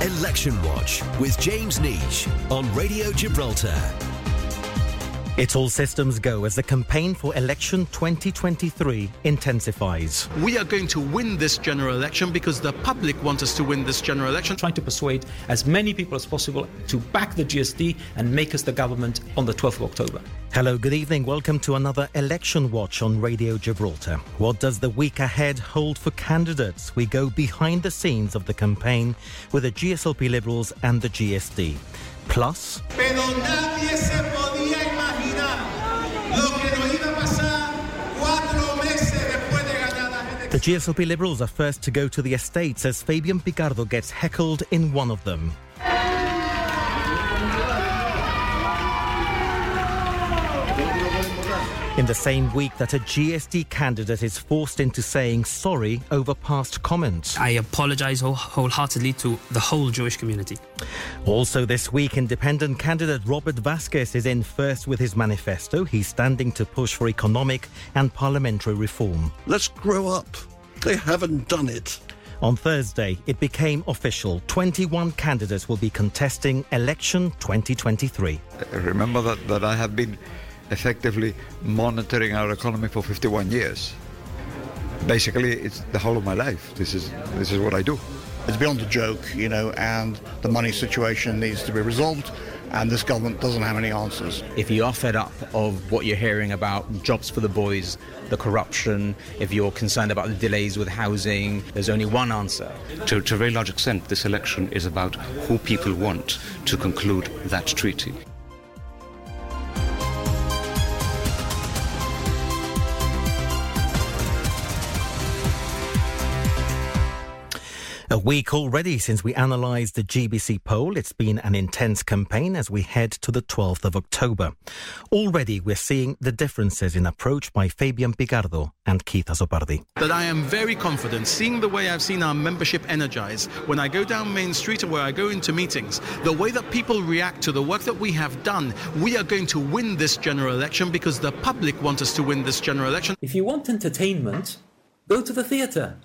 Election Watch with James Nish on Radio Gibraltar. It's all systems go as the campaign for election 2023 intensifies. We are going to win this general election because the public want us to win this general election. Trying to persuade as many people as possible to back the GSD and make us the government on the 12th of October. Hello, good evening. Welcome to another Election Watch on Radio Gibraltar. What does the week ahead hold for candidates? We go behind the scenes of the campaign with the GSLP Liberals and the GSD. Plus. The GSLP Liberals are first to go to the estates as Fabian Picardo gets heckled in one of them. In the same week that a GSD candidate is forced into saying sorry over past comments. I apologise wholeheartedly to the whole Jewish community. Also this week, independent candidate Robert Vasquez is in first with his manifesto. He's standing to push for economic and parliamentary reform. Let's grow up. They haven't done it. On Thursday, it became official. 21 candidates will be contesting election 2023. Remember that, that I have been effectively monitoring our economy for 51 years. Basically, it's the whole of my life. This is this is what I do. It's beyond a joke, you know, and the money situation needs to be resolved, and this government doesn't have any answers. If you are fed up of what you're hearing about jobs for the boys, the corruption, if you're concerned about the delays with housing, there's only one answer. To, to a very large extent, this election is about who people want to conclude that treaty. A week already since we analysed the GBC poll. It's been an intense campaign as we head to the 12th of October. Already we're seeing the differences in approach by Fabian Picardo and Keith Azopardi. That I am very confident, seeing the way I've seen our membership energize when I go down Main Street or where I go into meetings, the way that people react to the work that we have done, we are going to win this general election because the public want us to win this general election. If you want entertainment, go to the theatre.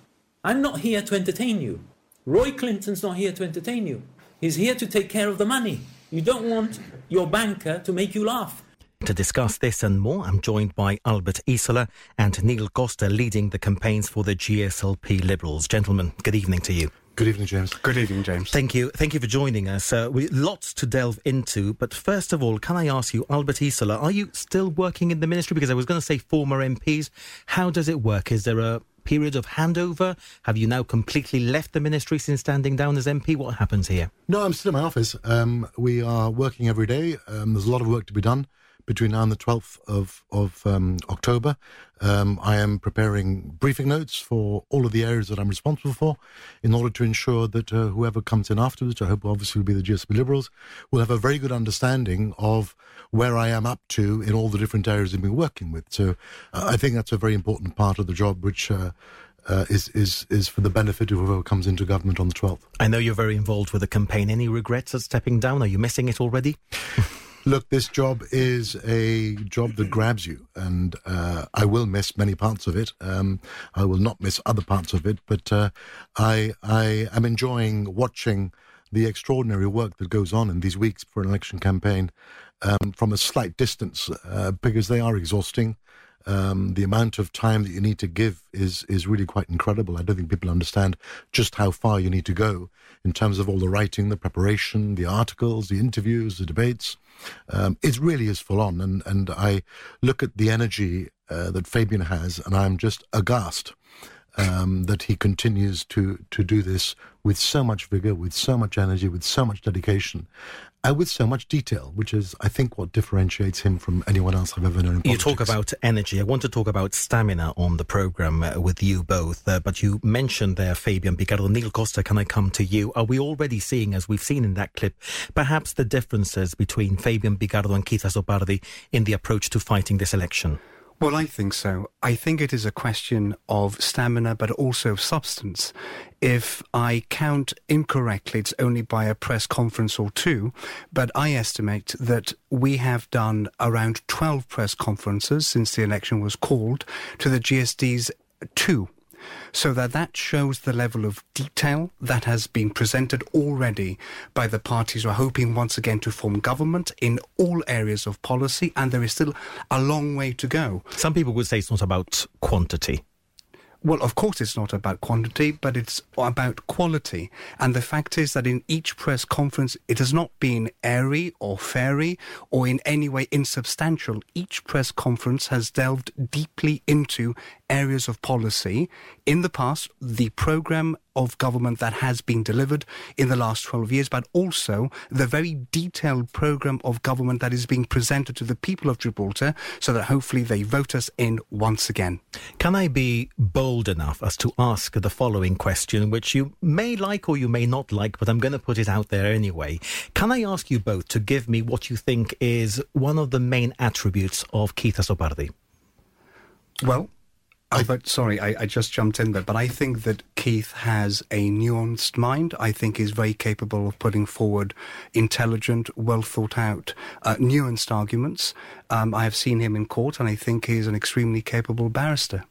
I'm not here to entertain you. Roy Clinton's not here to entertain you. He's here to take care of the money. You don't want your banker to make you laugh. To discuss this and more, I'm joined by Albert Isola and Neil Costa leading the campaigns for the GSLP Liberals. Gentlemen, good evening to you. Good evening, James. Good evening, James. Thank you. Thank you for joining us. Uh, we lots to delve into, but first of all, can I ask you, Albert Isola, are you still working in the ministry? Because I was going to say former MPs. How does it work? Is there a period of handover? Have you now completely left the ministry since standing down as MP? What happens here? No, I'm still in my office. Um, we are working every day. Um, there's a lot of work to be done between now and the 12th of, of um, October. Um, I am preparing briefing notes for all of the areas that I'm responsible for in order to ensure that uh, whoever comes in afterwards, I hope obviously will be the GSLP Liberals, will have a very good understanding of where I am up to in all the different areas I've been working with. So uh, I think that's a very important part of the job, which uh, uh, is is is for the benefit of whoever comes into government on the 12th. I know you're very involved with the campaign. Any regrets at stepping down? Are you missing it already? Look, this job is a job that grabs you, and uh, I will miss many parts of it. Um, I will not miss other parts of it, but uh, I I am enjoying watching the extraordinary work that goes on in these weeks for an election campaign um, from a slight distance uh, because they are exhausting. Um, the amount of time that you need to give is is really quite incredible. I don't think people understand just how far you need to go in terms of all the writing, the preparation, the articles, the interviews, the debates. Um, it really is full on, and and I look at the energy uh, that Fabian has, and I'm just aghast um, that he continues to to do this with so much vigor, with so much energy, with so much dedication, and with so much detail, which is, I think, what differentiates him from anyone else I've ever known. In You talk about energy. I want to talk about stamina on the program uh, with you both. Uh, but you mentioned there, Fabian Picardo. Neil Costa, can I come to you? Are we already seeing, as we've seen in that clip, perhaps the differences between Fabian Picardo and Keith Azopardi in the approach to fighting this election? Well, I think so. I think it is a question of stamina, but also of substance. If I count incorrectly, it's only by a press conference or two, but I estimate that we have done around 12 press conferences since the election was called to the GSD's two. So that that shows the level of detail that has been presented already by the parties who are hoping once again to form government in all areas of policy, and there is still a long way to go. Some people would say it's not about quantity. Well, of course, it's not about quantity, but it's about quality. And the fact is that in each press conference, it has not been airy or fairy or in any way insubstantial. Each press conference has delved deeply into areas of policy. In the past, the program of government that has been delivered in the last 12 years, but also the very detailed program of government that is being presented to the people of Gibraltar so that hopefully they vote us in once again. Can I be bold enough as to ask the following question, which you may like or you may not like, but I'm going to put it out there anyway? Can I ask you both to give me what you think is one of the main attributes of Keith Azopardi? Well, I, but sorry, I, I, just jumped in there, but I think that Keith has a nuanced mind. I think he's very capable of putting forward intelligent, well thought out, uh, nuanced arguments. Um, I have seen him in court, and I think he's an extremely capable barrister.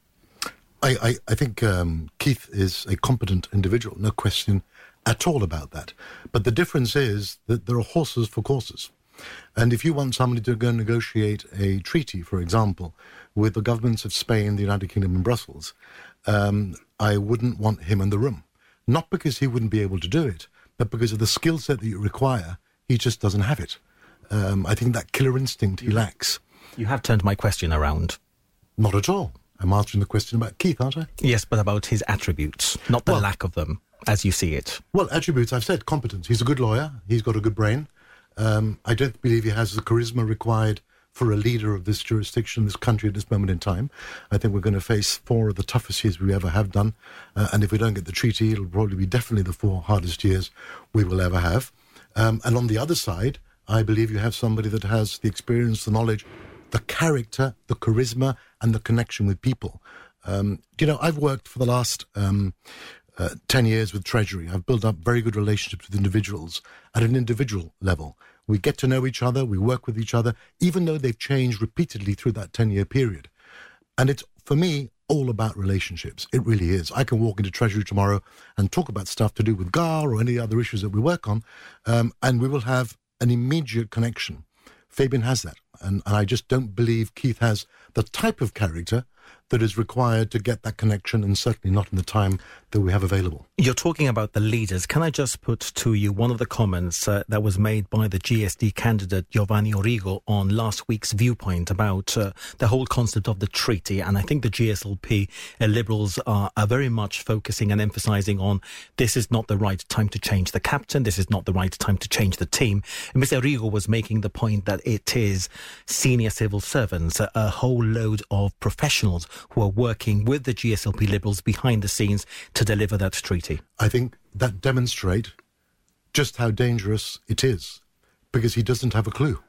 I, I, I think um, Keith is a competent individual, no question at all about that. But the difference is that there are horses for courses. And if you want somebody to go negotiate a treaty, for example, with the governments of Spain, the United Kingdom, and Brussels, um, I wouldn't want him in the room. Not because he wouldn't be able to do it, but because of the skill set that you require, he just doesn't have it. Um, I think that killer instinct he lacks. You have turned my question around. Not at all. I'm answering the question about Keith, aren't I? Yes, but about his attributes, not the well, lack of them, as you see it. Well, attributes, I've said competence. He's a good lawyer. He's got a good brain. Um, I don't believe he has the charisma required for a leader of this jurisdiction, this country at this moment in time. I think we're going to face four of the toughest years we ever have done. Uh, and if we don't get the treaty, it'll probably be definitely the four hardest years we will ever have. Um, and on the other side, I believe you have somebody that has the experience, the knowledge, the character, the charisma, and the connection with people. Um, you know, I've worked for the last um, uh, 10 years with Treasury. I've built up very good relationships with individuals at an individual level. We get to know each other, we work with each other, even though they've changed repeatedly through that 10 year period. And it's, for me, all about relationships. It really is. I can walk into Treasury tomorrow and talk about stuff to do with GAR or any other issues that we work on, um, and we will have an immediate connection. Fabian has that. And, and I just don't believe Keith has the type of character that is required to get that connection, and certainly not in the time that we have available. You're talking about the leaders. Can I just put to you one of the comments uh, that was made by the GSD candidate Giovanni Origo on last week's viewpoint about uh, the whole concept of the treaty? And I think the GSLP uh, Liberals are, are very much focusing and emphasizing on this is not the right time to change the captain, this is not the right time to change the team. And Mr. Origo was making the point that it is senior civil servants, a, a whole load of professionals who are working with the GSLP Liberals behind the scenes to deliver that treaty? I think that demonstrate just how dangerous it is because he doesn't have a clue,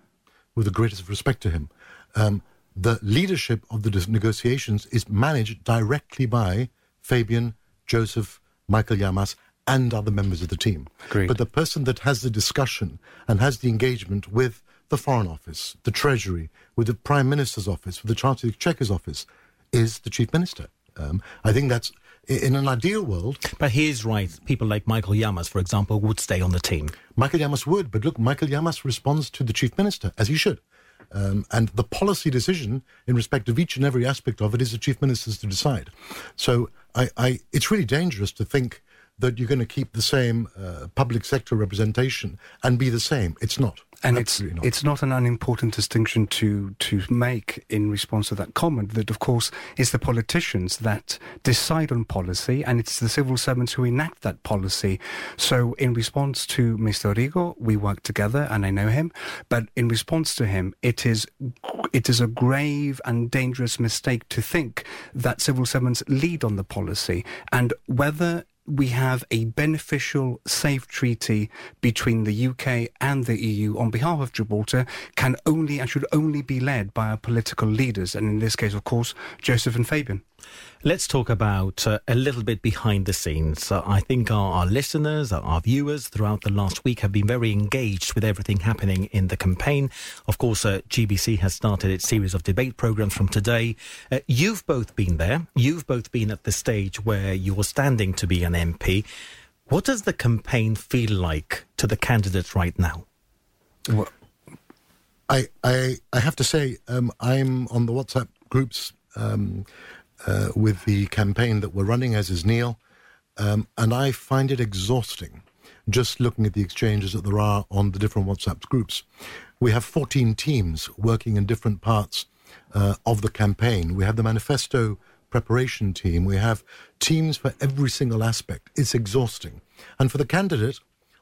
with the greatest respect to him. Um, the leadership of the negotiations is managed directly by Fabian, Joseph, Michael Llamas, and other members of the team. Great. But the person that has the discussion and has the engagement with the Foreign Office, the Treasury, with the Prime Minister's office, with the Chancellor of the Exchequer's office, is the Chief Minister. Um, I think that's in an ideal world. But he is right. People like Michael Llamas, for example, would stay on the team. Michael Llamas would, but look, Michael Llamas responds to the Chief Minister, as he should. Um, and the policy decision in respect of each and every aspect of it is the Chief Minister's to decide. So I, I, it's really dangerous to think that you're going to keep the same uh, public sector representation and be the same. It's not. And it's not. it's not an unimportant distinction to to make in response to that comment. That of course it's the politicians that decide on policy, and it's the civil servants who enact that policy. So in response to Mr. Origo, we work together, and I know him. But in response to him, it is it is a grave and dangerous mistake to think that civil servants lead on the policy, and whether we have a beneficial, safe treaty between the UK and the EU on behalf of Gibraltar can only and should only be led by our political leaders, and in this case, of course, Joseph and Fabian. Let's talk about uh, a little bit behind the scenes. Uh, I think our, our listeners, our, our viewers throughout the last week have been very engaged with everything happening in the campaign. Of course, uh, GBC has started its series of debate programs from today. Uh, you've both been there. You've both been at the stage where you're standing to be an MP. What does the campaign feel like to the candidates right now? Well, I, I, I have to say, um, I'm on the WhatsApp groups um, uh, with the campaign that we're running, as is Neil, um, and I find it exhausting just looking at the exchanges that there are on the different WhatsApp groups. We have 14 teams working in different parts uh, of the campaign. We have the manifesto preparation team. We have teams for every single aspect. It's exhausting. And for the candidate,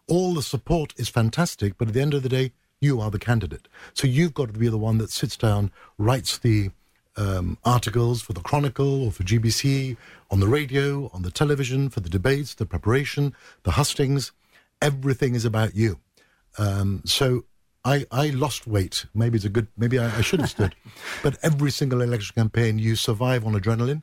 all the support is fantastic, but at the end of the day, you are the candidate. So you've got to be the one that sits down, writes the um, articles for the Chronicle or for GBC, on the radio, on the television, for the debates, the preparation, the hustings. Everything is about you. Um, so I, I lost weight. Maybe it's a good, maybe I, I should have stood. but every single election campaign, you survive on adrenaline.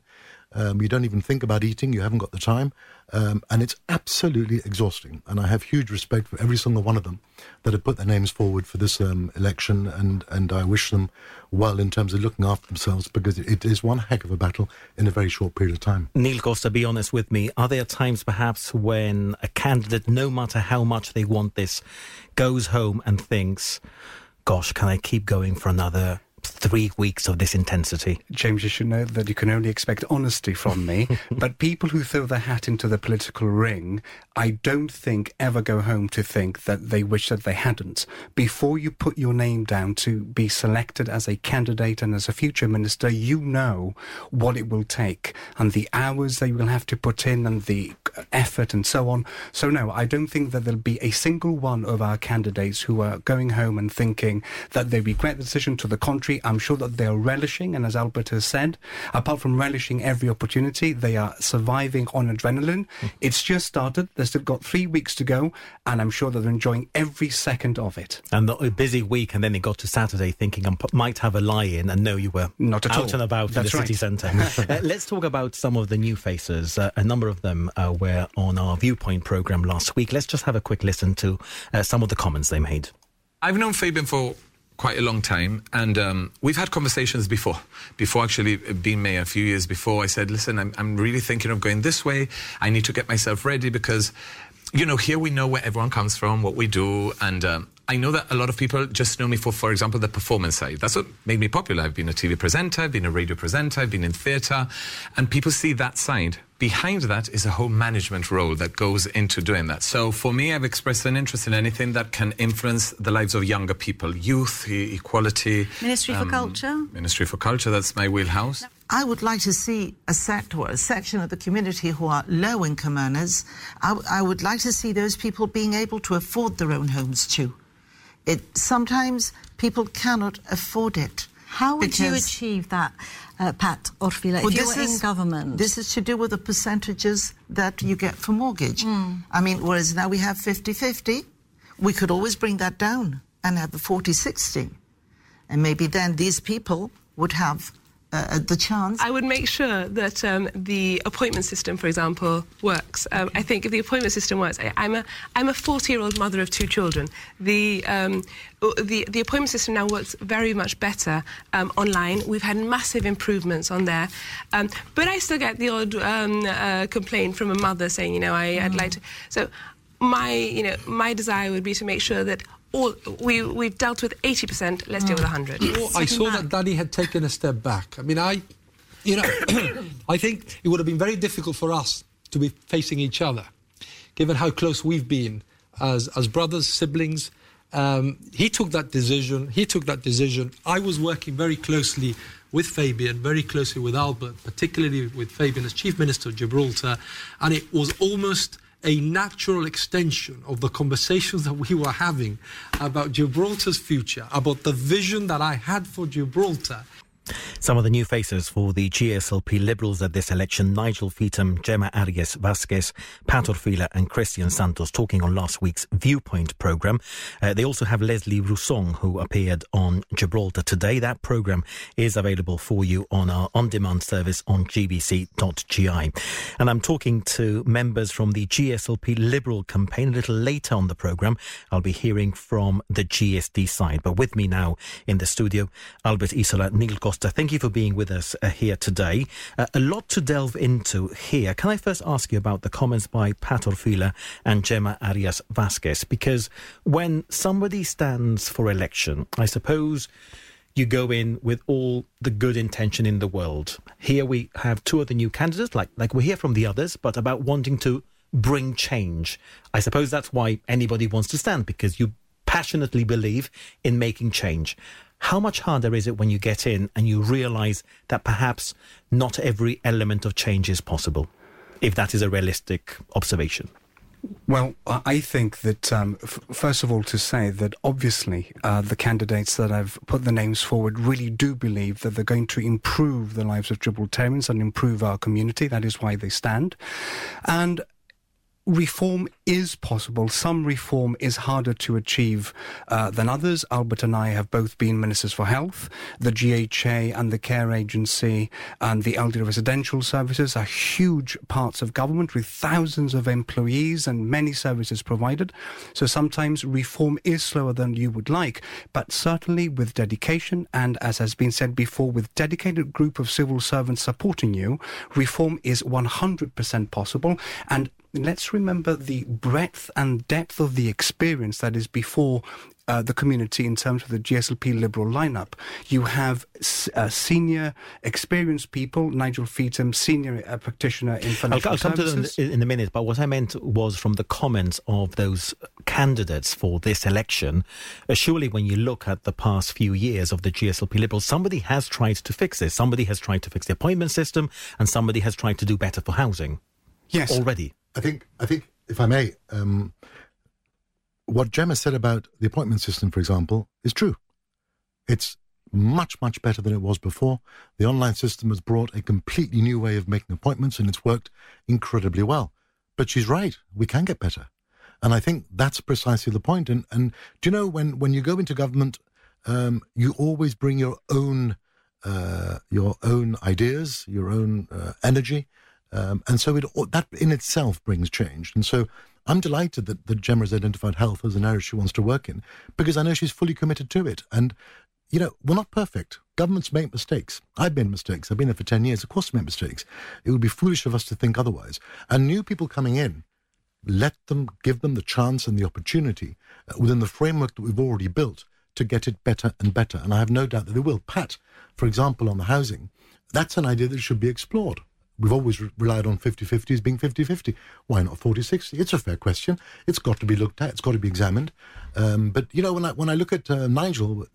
Um, you don't even think about eating. You haven't got the time. Um, and it's absolutely exhausting. And I have huge respect for every single one of them that have put their names forward for this um, election. And, and I wish them well in terms of looking after themselves because it is one heck of a battle in a very short period of time. Neil Costa, be honest with me. Are there times perhaps when a candidate, no matter how much they want this, goes home and thinks, gosh, can I keep going for another three weeks of this intensity. James, you should know that you can only expect honesty from me. but people who throw their hat into the political ring, I don't think ever go home to think that they wish that they hadn't. Before you put your name down to be selected as a candidate and as a future minister, you know what it will take and the hours they will have to put in and the effort and so on. So, no, I don't think that there'll be a single one of our candidates who are going home and thinking that they regret the decision to the contrary. I'm sure that they are relishing, and as Albert has said, apart from relishing every opportunity, they are surviving on adrenaline. Mm. It's just started. They've still got three weeks to go, and I'm sure that they're enjoying every second of it. And a busy week, and then they got to Saturday thinking I might have a lie-in, and no, you were not at out all. and about That's in the right. city centre. uh, let's talk about some of the new faces. Uh, a number of them uh, were on our Viewpoint programme last week. Let's just have a quick listen to uh, some of the comments they made. I've known Fabian for quite a long time, and um, we've had conversations before. Before actually being mayor, a few years before, I said, "Listen, I'm, I'm really thinking of going this way. I need to get myself ready because." You know, here we know where everyone comes from, what we do, and um, I know that a lot of people just know me for, for example, the performance side. That's what made me popular. I've been a TV presenter, I've been a radio presenter, I've been in theatre, and people see that side. Behind that is a whole management role that goes into doing that. So for me, I've expressed an interest in anything that can influence the lives of younger people, youth, e- equality. Ministry for um, Culture. Ministry for Culture, that's my wheelhouse. I would like to see a sector, a section of the community who are low income earners. I, w- I would like to see those people being able to afford their own homes too. It sometimes people cannot afford it. How would you achieve that, uh, Pat Orfila, Well, if you were in government? This is to do with the percentages that you get for mortgage. I mean, whereas now we have 50 50, we could always bring that down and have the 40 60. And maybe then these people would have uh, the chance. I would make sure that um, the appointment system, for example, works. Um, I think if the appointment system works, I, I'm a I'm a 40 year old mother of two children. The um, the the appointment system now works very much better um, online. We've had massive improvements on there, um, but I still get the odd um, uh, complaint from a mother saying, you know, I, I'd like to. So my you know my desire would be to make sure that. All, we, we've dealt with 80%, let's deal with 100. Well, I saw that Daddy had taken a step back. I mean, I, you know, I think it would have been very difficult for us to be facing each other, given how close we've been as as brothers, siblings. Um, he took that decision. He took that decision. I was working very closely with Fabian, very closely with Albert, particularly with Fabian as Chief Minister of Gibraltar, and it was almost a natural extension of the conversations that we were having about Gibraltar's future, about the vision that I had for Gibraltar. Some of the new faces for the GSLP Liberals at this election Nigel Feetham, Gemma Arias Vasquez, Pat Orfila, and Christian Santos talking on last week's Viewpoint programme. Uh, they also have Leslie Bruzon, who appeared on Gibraltar today. That programme is available for you on our on demand service on gbc.gi. And I'm talking to members from the GSLP Liberal campaign a little later on the programme. I'll be hearing from the GSD side. But with me now in the studio, Albert Isola, Neil Costa. Thank you for being with us uh, here today. Uh, a lot to delve into here. Can I first ask you about the comments by Pat Orfila and Gemma Arias Vasquez? Because when somebody stands for election, I suppose you go in with all the good intention in the world. Here we have two of the new candidates, like like we hear from the others, but about wanting to bring change. I suppose that's why anybody wants to stand because you passionately believe in making change. How much harder is it when you get in and you realize that perhaps not every element of change is possible, if that is a realistic observation? Well, I think that, um, f- first of all, to say that obviously uh, the candidates that I've put the names forward really do believe that they're going to improve the lives of Gibraltarians and improve our community. That is why they stand. And reform is possible. Some reform is harder to achieve uh, than others. Albert and I have both been ministers for health. The GHA and the care agency and the elderly residential services are huge parts of government with thousands of employees and many services provided. So sometimes reform is slower than you would like, but certainly with dedication and as has been said before, with dedicated group of civil servants supporting you, reform is 100% possible. And let's remember the breadth and depth of the experience that is before uh, the community in terms of the GSLP Liberal lineup. You have uh, senior, experienced people, Nigel Feetham, senior uh, practitioner in financial I'll, I'll come services. to them in a minute, but what I meant was from the comments of those candidates for this election. Uh, surely, when you look at the past few years of the GSLP Liberals, somebody has tried to fix this. Somebody has tried to fix the appointment system, and somebody has tried to do better for housing. Yes, already. I think, I think, if I may, um, what Gemma said about the appointment system, for example, is true. It's much, much better than it was before. The online system has brought a completely new way of making appointments, and it's worked incredibly well. But she's right; we can get better, and I think that's precisely the point. And and do you know when when you go into government, um, you always bring your own uh, your own ideas, your own uh, energy. Um, and so it, that in itself brings change. And so I'm delighted that, that Gemma has identified health as an area she wants to work in because I know she's fully committed to it. And, you know, we're not perfect. Governments make mistakes. I've made mistakes. I've been there for 10 years. Of course, we make mistakes. It would be foolish of us to think otherwise. And new people coming in, let them give them the chance and the opportunity uh, within the framework that we've already built to get it better and better. And I have no doubt that they will. Pat, for example, on the housing, that's an idea that should be explored. We've always re- relied on 50 50s being 50 50. Why not 40 60? It's a fair question. It's got to be looked at, it's got to be examined. Um, but, you know, when I, when I look at uh, Nigel,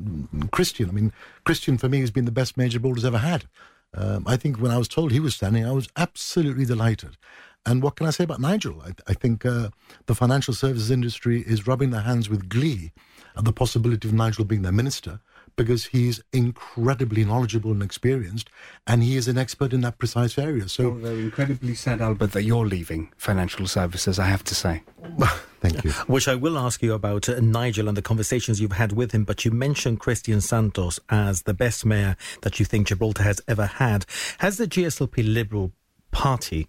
Christian, I mean, Christian for me has been the best major Gibraltar's ever had. Um, I think when I was told he was standing, I was absolutely delighted. And what can I say about Nigel? I, I think uh, the financial services industry is rubbing their hands with glee at the possibility of Nigel being their minister because he's incredibly knowledgeable and experienced, and he is an expert in that precise area. So, well, they're incredibly sad, Albert, that you're leaving financial services. I have to say. Thank you. Which I will ask you about uh, Nigel and the conversations you've had with him. But you mentioned Christian Santos as the best mayor that you think Gibraltar has ever had. Has the GSLP Liberal Party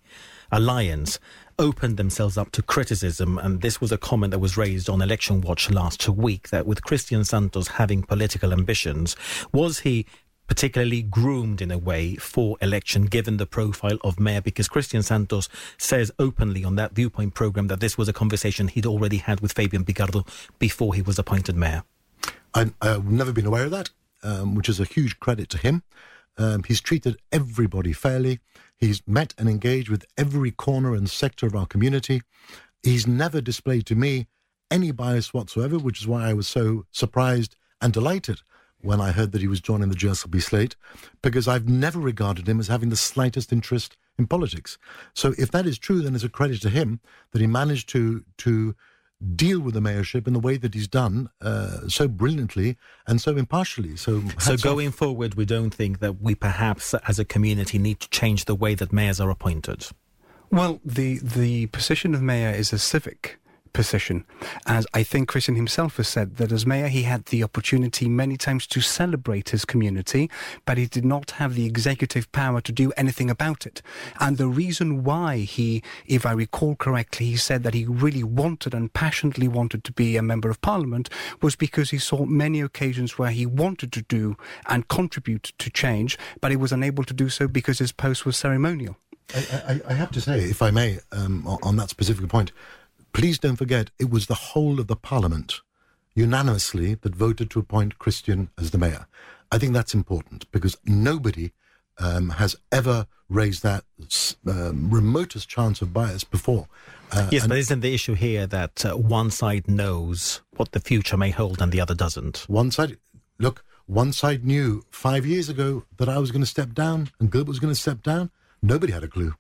alliance opened themselves up to criticism. And this was a comment that was raised on Election Watch last week that with Christian Santos having political ambitions, was he particularly groomed in a way for election given the profile of mayor because Christian Santos says openly on that viewpoint program that this was a conversation he'd already had with Fabian Picardo before he was appointed mayor. I, have never been aware of that, um, which is a huge credit to him. Um, he's treated everybody fairly. He's met and engaged with every corner and sector of our community. He's never displayed to me any bias whatsoever, which is why I was so surprised and delighted when I heard that he was joining the GSLP slate, because I've never regarded him as having the slightest interest in politics. So if that is true, then it's a credit to him that he managed to to deal with the mayorship in the way that he's done uh, so brilliantly and so impartially. So, So going off. forward, we don't think that we perhaps, as a community, need to change the way that mayors are appointed. Well, the the position of mayor is a civic position, as I think Christian himself has said that as mayor he had the opportunity many times to celebrate his community, but he did not have the executive power to do anything about it. And the reason why he, if I recall correctly, he said that he really wanted and passionately wanted to be a member of parliament was because he saw many occasions where he wanted to do and contribute to change, but he was unable to do so because his post was ceremonial. I, I, I have to say, if I may, um, on on that specific point, please don't forget it was the whole of the parliament unanimously that voted to appoint Christian as the mayor. I think that's important because nobody um, has ever raised that um, remotest chance of bias before. Uh, yes, but isn't the issue here that uh, one side knows what the future may hold and the other doesn't? One side, look, one side knew five years ago that I was going to step down and Gilbert was going to step down. Nobody had a clue.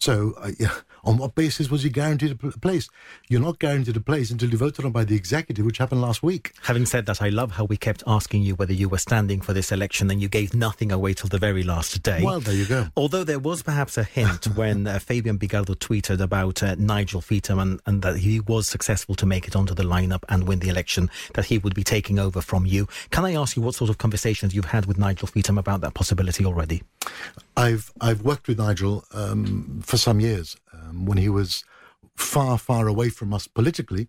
So, uh, yeah, on what basis was he guaranteed a place? You're not guaranteed a place until you voted on by the executive, which happened last week. Having said that, I love how we kept asking you whether you were standing for this election and you gave nothing away till the very last day. Well, there you go. Although there was perhaps a hint when uh, Fabian Picardo tweeted about uh, Nigel Feetham and, and that he was successful to make it onto the lineup and win the election, that he would be taking over from you. Can I ask you what sort of conversations you've had with Nigel Feetham about that possibility already? I've I've worked with Nigel um, for some years. Um, when he was far far away from us politically,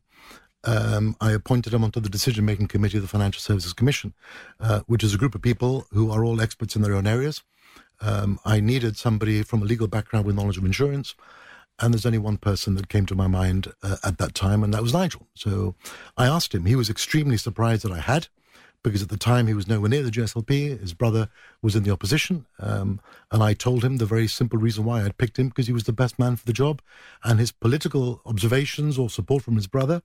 um, I appointed him onto the decision making committee of the Financial Services Commission, uh, which is a group of people who are all experts in their own areas. Um, I needed somebody from a legal background with knowledge of insurance. And there's only one person that came to my mind uh, at that time, and that was Nigel. So I asked him. He was extremely surprised that I had, because at the time he was nowhere near the GSLP. His brother was in the opposition. Um, and I told him the very simple reason why I'd picked him because he was the best man for the job. And his political observations or support from his brother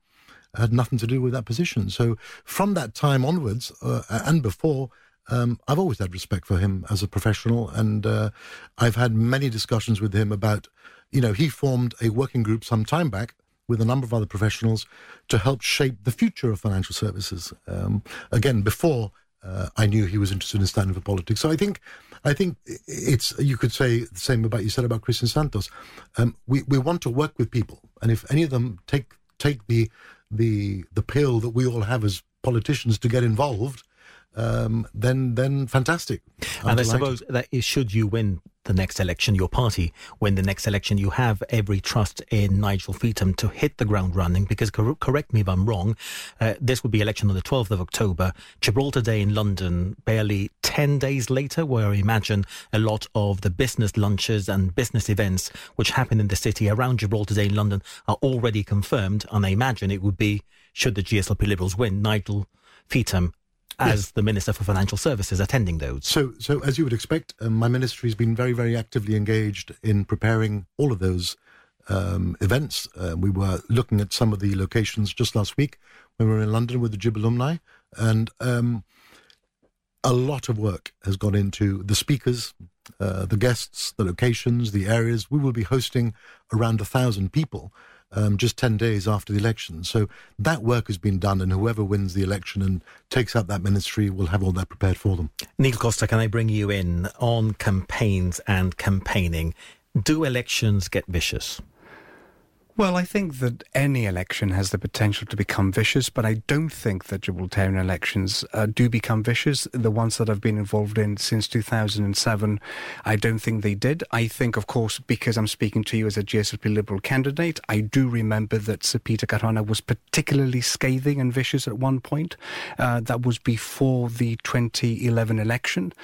had nothing to do with that position. So from that time onwards uh, and before, um, I've always had respect for him as a professional. And uh, I've had many discussions with him about, you know, he formed a working group some time back with a number of other professionals to help shape the future of financial services. Um, again, before uh, I knew he was interested in standing for politics. So I think, I think it's you could say the same about you said about Christian Santos. Um, we we want to work with people, and if any of them take take the the the pill that we all have as politicians to get involved, um, then then fantastic. I'm and I suppose that is, should you win the next election, your party win the next election, you have every trust in Nigel Feetham to hit the ground running. Because cor- correct me if I'm wrong, uh, this would be election on the 12th of October. Gibraltar Day in London, barely 10 days later, where I imagine a lot of the business lunches and business events which happen in the city around Gibraltar Day in London are already confirmed. And I imagine it would be, should the GSLP Liberals win, Nigel Feetham as the Minister for Financial Services attending those. So, so as you would expect, um, my ministry has been very, very actively engaged in preparing all of those um, events. Uh, we were looking at some of the locations just last week when we were in London with the Jib alumni, and um, a lot of work has gone into the speakers, uh, the guests, the locations, the areas. We will be hosting around a thousand people. Um, just 10 days after the election. So that work has been done, and whoever wins the election and takes up that ministry will have all that prepared for them. Neil Costa, can I bring you in on campaigns and campaigning? Do elections get vicious? Well, I think that any election has the potential to become vicious, but I don't think that Gibraltarian elections uh, do become vicious. The ones that I've been involved in since 2007, I don't think they did. I think, of course, because I'm speaking to you as a GSLP Liberal candidate, I do remember that Sir Peter Caruana was particularly scathing and vicious at one point. Uh, that was before the 2011 election.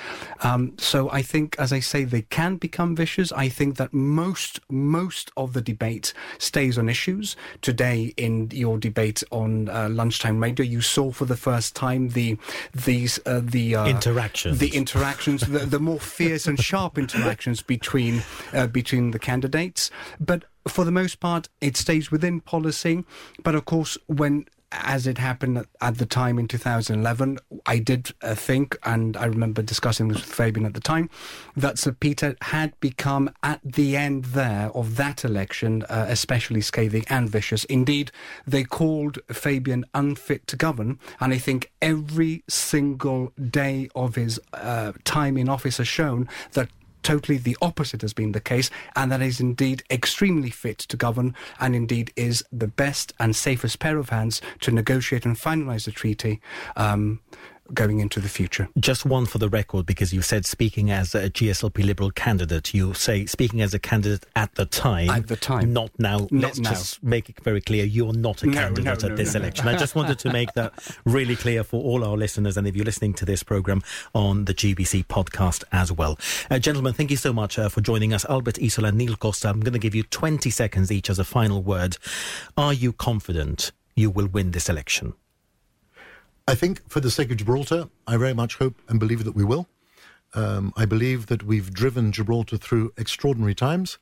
Um, so I think, as I say, they can become vicious. I think that most most of the debate stays on issues. Today, in your debate on uh, lunchtime radio, you saw for the first time the these uh, the uh, Interactions. the interactions, the, the more fierce and sharp interactions between uh, between the candidates. But for the most part, it stays within policy. But of course, when as it happened at, the time in 2011, I did uh, think, and I remember discussing this with Fabian at the time, that Sir Peter had become at the end there of that election, uh, especially scathing and vicious. Indeed, they called Fabian unfit to govern, and I think every single day of his uh, time in office has shown that totally the opposite has been the case, and that is indeed extremely fit to govern, and indeed is the best and safest pair of hands to negotiate and finalise the treaty. Um, going into the future. Just one for the record, because you said speaking as a GSLP Liberal candidate, you say speaking as a candidate at the time. At the time. Not now. Not Let's now. just make it very clear you're not a No, candidate no, at this no. election. I just wanted to make that really clear for all our listeners, and if you're listening to this programme on the GBC podcast as well. Uh, gentlemen, thank you so much uh, for joining us. Albert Isola and Neil Costa, I'm going to give you 20 seconds each as a final word. Are you confident you will win this election? I think for the sake of Gibraltar, I very much hope and believe that we will. Um, I believe that we've driven Gibraltar through extraordinary times,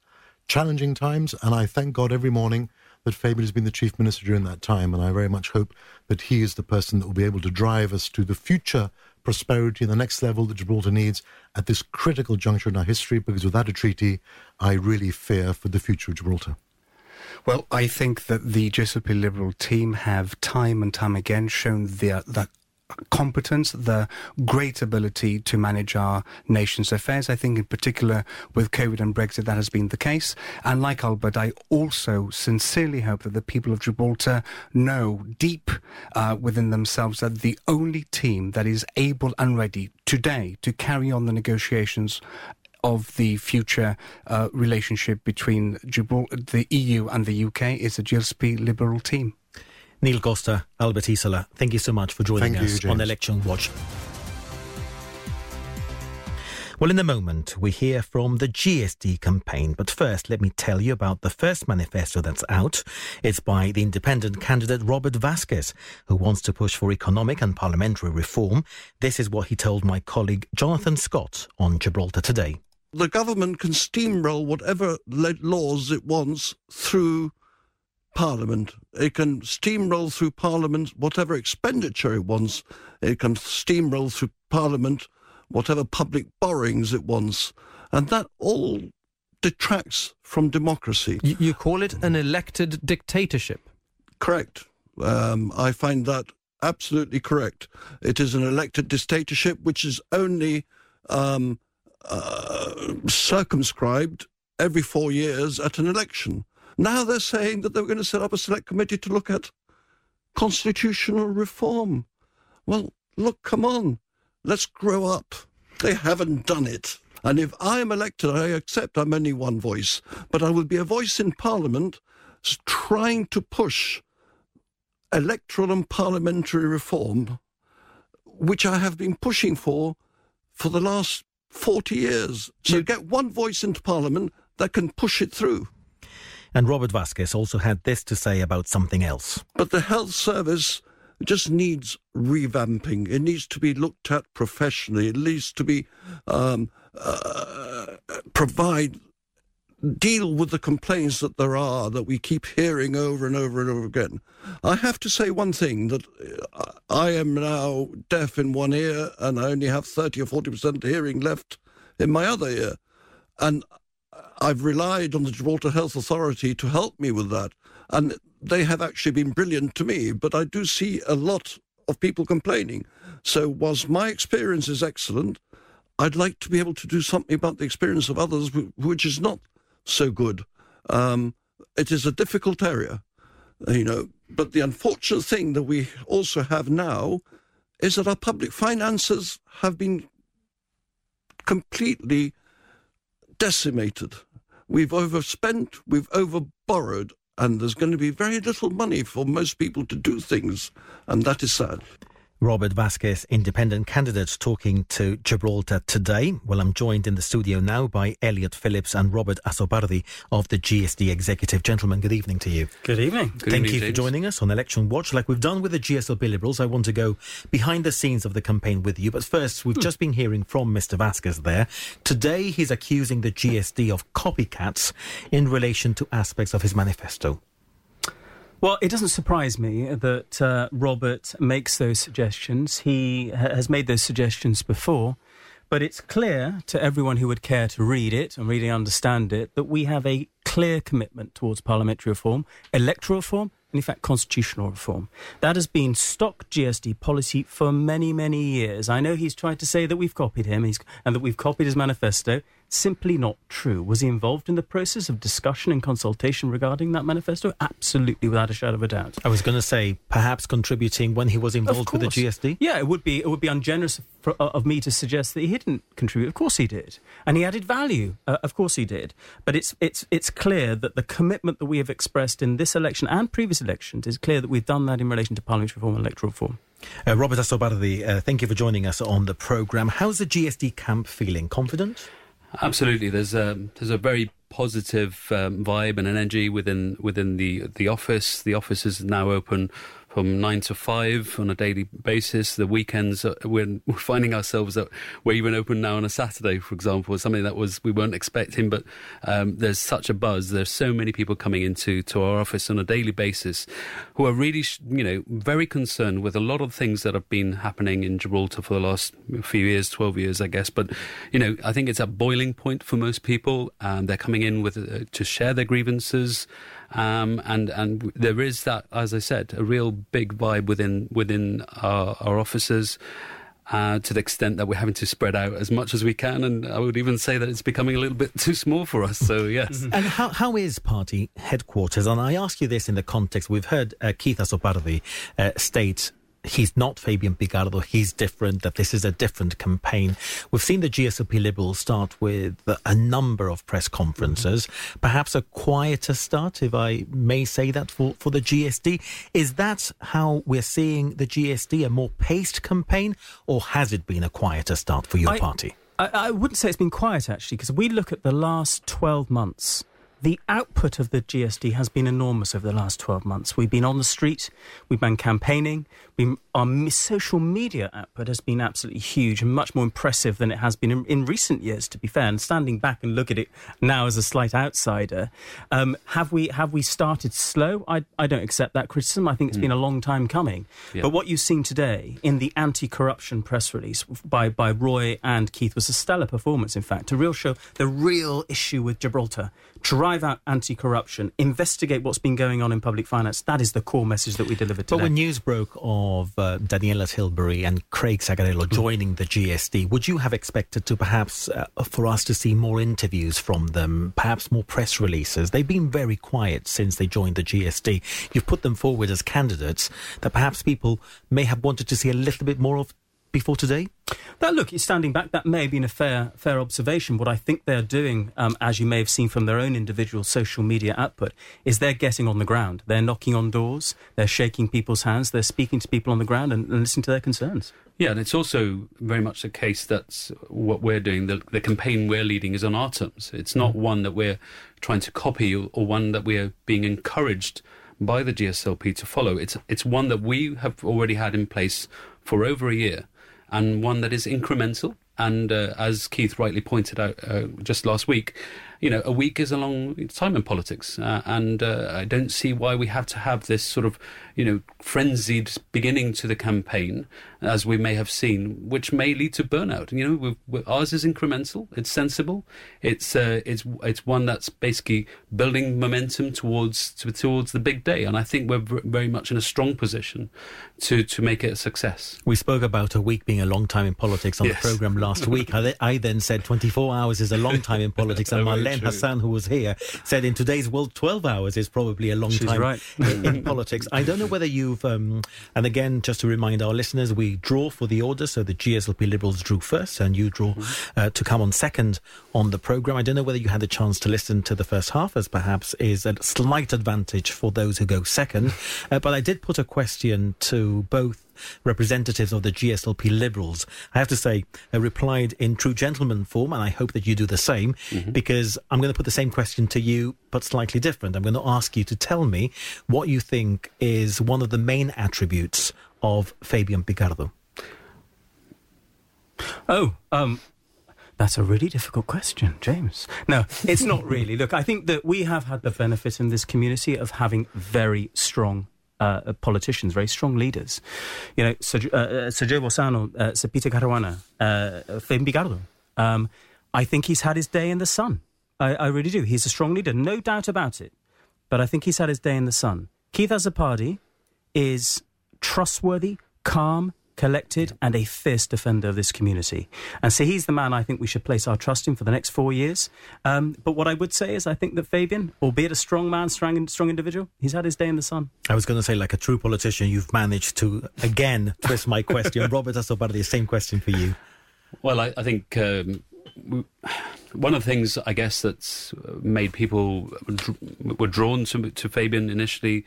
challenging times, and I thank God every morning that Fabian has been the chief minister during that time, and I very much hope that he is the person that will be able to drive us to the future prosperity and the next level that Gibraltar needs at this critical juncture in our history, because without a treaty, I really fear for the future of Gibraltar. Well, I think that the GSLP Liberal team have time and time again shown their the competence, the great ability to manage our nation's affairs. I think in particular with COVID and Brexit that has been the case. And like Albert, I also sincerely hope that the people of Gibraltar know deep uh, within themselves that the only team that is able and ready today to carry on the negotiations of the future uh, relationship between Gibraltar, the EU and the UK is the GSLP Liberal team. Neil Costa, Albert Isola, thank you so much for joining Thank you, us on Election Watch. Well, in a moment, we hear from the GSD campaign. But first, let me tell you about the first manifesto that's out. It's by the independent candidate Robert Vasquez, who wants to push for economic and parliamentary reform. This is what he told my colleague Jonathan Scott on Gibraltar Today. The government can steamroll whatever le- laws it wants through Parliament. It can steamroll through Parliament whatever expenditure it wants. It can steamroll through Parliament whatever public borrowings it wants. And that all detracts from democracy. You, you call it an elected dictatorship. Correct. Um, I find that absolutely correct. It is an elected dictatorship which is only um, uh, circumscribed every four years at an election. Now they're saying that they're going to set up a select committee to look at constitutional reform. Well, look, come on, let's grow up. They haven't done it. And if I am elected, I accept I'm only one voice, but I will be a voice in Parliament trying to push electoral and parliamentary reform, which I have been pushing for for the last 40 years. So get one voice into Parliament that can push it through. And Robert Vasquez also had this to say about something else. But the health service just needs revamping. It needs to be looked at professionally. It needs to be um, uh, provide deal with the complaints that there are that we keep hearing over and over and over again. I have to say one thing that uh, I am now deaf in one ear and I only have 30 or 40% hearing left in my other ear. And I've relied on the Gibraltar Health Authority to help me with that. And they have actually been brilliant to me, but I do see a lot of people complaining. So, whilst my experience is excellent, I'd like to be able to do something about the experience of others, which is not so good. Um, it is a difficult area, you know. But the unfortunate thing that we also have now is that our public finances have been completely decimated. We've overspent, we've overborrowed, and there's going to be very little money for most people to do things, and that is sad. Robert Vasquez, independent candidate, talking to Gibraltar today. Well, I'm joined in the studio now by Elliot Phillips and Robert Azopardi of the GSD Executive. Gentlemen, good evening to you. Good evening. Good Thank evening, you for joining us on Election Watch. Like we've done with the GSLP Liberals, I want to go behind the scenes of the campaign with you. But first, we've hmm. just been hearing from Mr. Vasquez there. Today, he's accusing the GSD of copycats in relation to aspects of his manifesto. Well, it doesn't surprise me that uh, Robert makes those suggestions. He ha- has made those suggestions before. But it's clear to everyone who would care to read it and really understand it that we have a clear commitment towards parliamentary reform, electoral reform, and in fact constitutional reform. That has been stock GSD policy for many, many years. I know he's tried to say that we've copied him and that we've copied his manifesto. Simply not true. Was he involved in the process of discussion and consultation regarding that manifesto? Absolutely, without a shadow of a doubt. I was going to say, perhaps contributing when he was involved with the. GSD. Yeah, it would be it would be ungenerous for, uh, of me to suggest that he didn't contribute. Of course he did, and he added value. Uh, of course he did. But it's it's it's clear that the commitment that we have expressed in this election and previous elections is clear that we've done that in relation to parliamentary reform and electoral reform. Uh, Robert Azopardi, uh, thank you for joining us on the programme. How's the GSD camp feeling? Confident? Absolutely. There's a there's a very positive um, vibe and energy within within the the office. The office is now open from nine to five on a daily basis. The weekends, uh, we're, finding ourselves that we're even open now on a Saturday, for example, something that was we weren't expecting. But um, there's such a buzz. There's so many people coming into to our office on a daily basis who are really, you know, very concerned with a lot of things that have been happening in Gibraltar for the last few years, twelve years, I guess. But you know, I think it's a boiling point for most people, they're coming in with uh, to share their grievances. Um, and and there is that, as I said, a real big vibe within within our, our offices. Uh, to the extent that we're having to spread out as much as we can, and I would even say that it's becoming a little bit too small for us. So yes. And how, how is party headquarters? And I ask you this in the context we've heard uh, Keith Azzopardi uh, state he's not Fabian Picardo, he's different, that this is a different campaign. We've seen the GSLP Liberals start with a number of press conferences, perhaps a quieter start, if I may say that, for, for the GSD. Is that how we're seeing the GSD, a more paced campaign, or has it been a quieter start for your I- party? I, I wouldn't say it's been quiet actually, because we look at the last 12 months. The output of the GSD has been enormous over the last 12 months. We've been on the street, we've been campaigning, we, our social media output has been absolutely huge and much more impressive than it has been in, in recent years, to be fair. And standing back and look at it now as a slight outsider, um, have, we, have we started slow? I, I don't accept that criticism. I think it's Mm. been a long time coming. Yeah. But what you've seen today in the anti-corruption press release by, by Roy and Keith was a stellar performance, in fact, to real show the real issue with Gibraltar. Drive out anti-corruption, investigate what's been going on in public finance. That is the core message that we delivered But when news broke of uh, Daniela Tilbury and Craig Sacarello joining the GSD, would you have expected to perhaps uh, for us to see more interviews from them, perhaps more press releases? They've been very quiet since they joined the GSD. You've put them forward as candidates that perhaps people may have wanted to see a little bit more of before today. That look, standing back, that may have been a fair fair observation. What I think they're doing, um, as you may have seen from their own individual social media output, is they're getting on the ground. They're knocking on doors. They're shaking people's hands. They're speaking to people on the ground and, and listening to their concerns. Yeah, and it's also very much the case that's what we're doing. The, the campaign we're leading is on our terms. It's not one that we're trying to copy or, or one that we're being encouraged by the GSLP to follow. It's it's one that we have already had in place for over a year, and one that is incremental. And uh, as Keith rightly pointed out uh, just last week, you know, a week is a long time in politics, uh, and uh, I don't see why we have to have this sort of, you know, frenzied beginning to the campaign, as we may have seen, which may lead to burnout. You know, we've, we ours is incremental, it's sensible, it's uh, it's it's one that's basically building momentum towards to, towards the big day, and I think we're very much in a strong position to to make it a success. We spoke about a week being a long time in politics on Yes. the program last week. I, I then said 24 hours is a long time in politics, and Very True. Hassan, who was here, said in today's world 12 hours is probably a long She's time right. in, in politics. I don't know whether you've, um, and again, just to remind our listeners, we draw for the order, so the GSLP Liberals drew first, and you draw uh, to come on second on the program. I don't know whether you had the chance to listen to the first half, as perhaps is a slight advantage for those who go second. Uh, but I did put a question to both representatives of the GSLP Liberals. I have to say, uh, replied in true gentleman form, and I hope that you do the same, because I'm going to put the same question to you, but slightly different. I'm going to ask you to tell me what you think is one of the main attributes of Fabian Picardo. Oh, um, That's a really difficult question, James. No, it's not really. Look, I think that we have had the benefit in this community of having very strong uh, politicians, very strong leaders. You know, Sergio uh, Sir Joe Bossano, uh, Sir Peter Caruana, uh, Picardo. Um, I think he's had his day in the sun. I, I really do. He's a strong leader, no doubt about it. But I think he's had his day in the sun. Keith Azzopardi is trustworthy, calm, collected, and a fierce defender of this community. And so he's the man I think we should place our trust in for the next four years. Um, but what I would say is I think that Fabian, albeit a strong man, strong, strong individual, he's had his day in the sun. I was going to say, like a true politician, you've managed to, again, twist my question. Robert Azzopardi, same question for you. Well, I, I think um, w- one of the things I guess that's made people were drawn to, to Fabian initially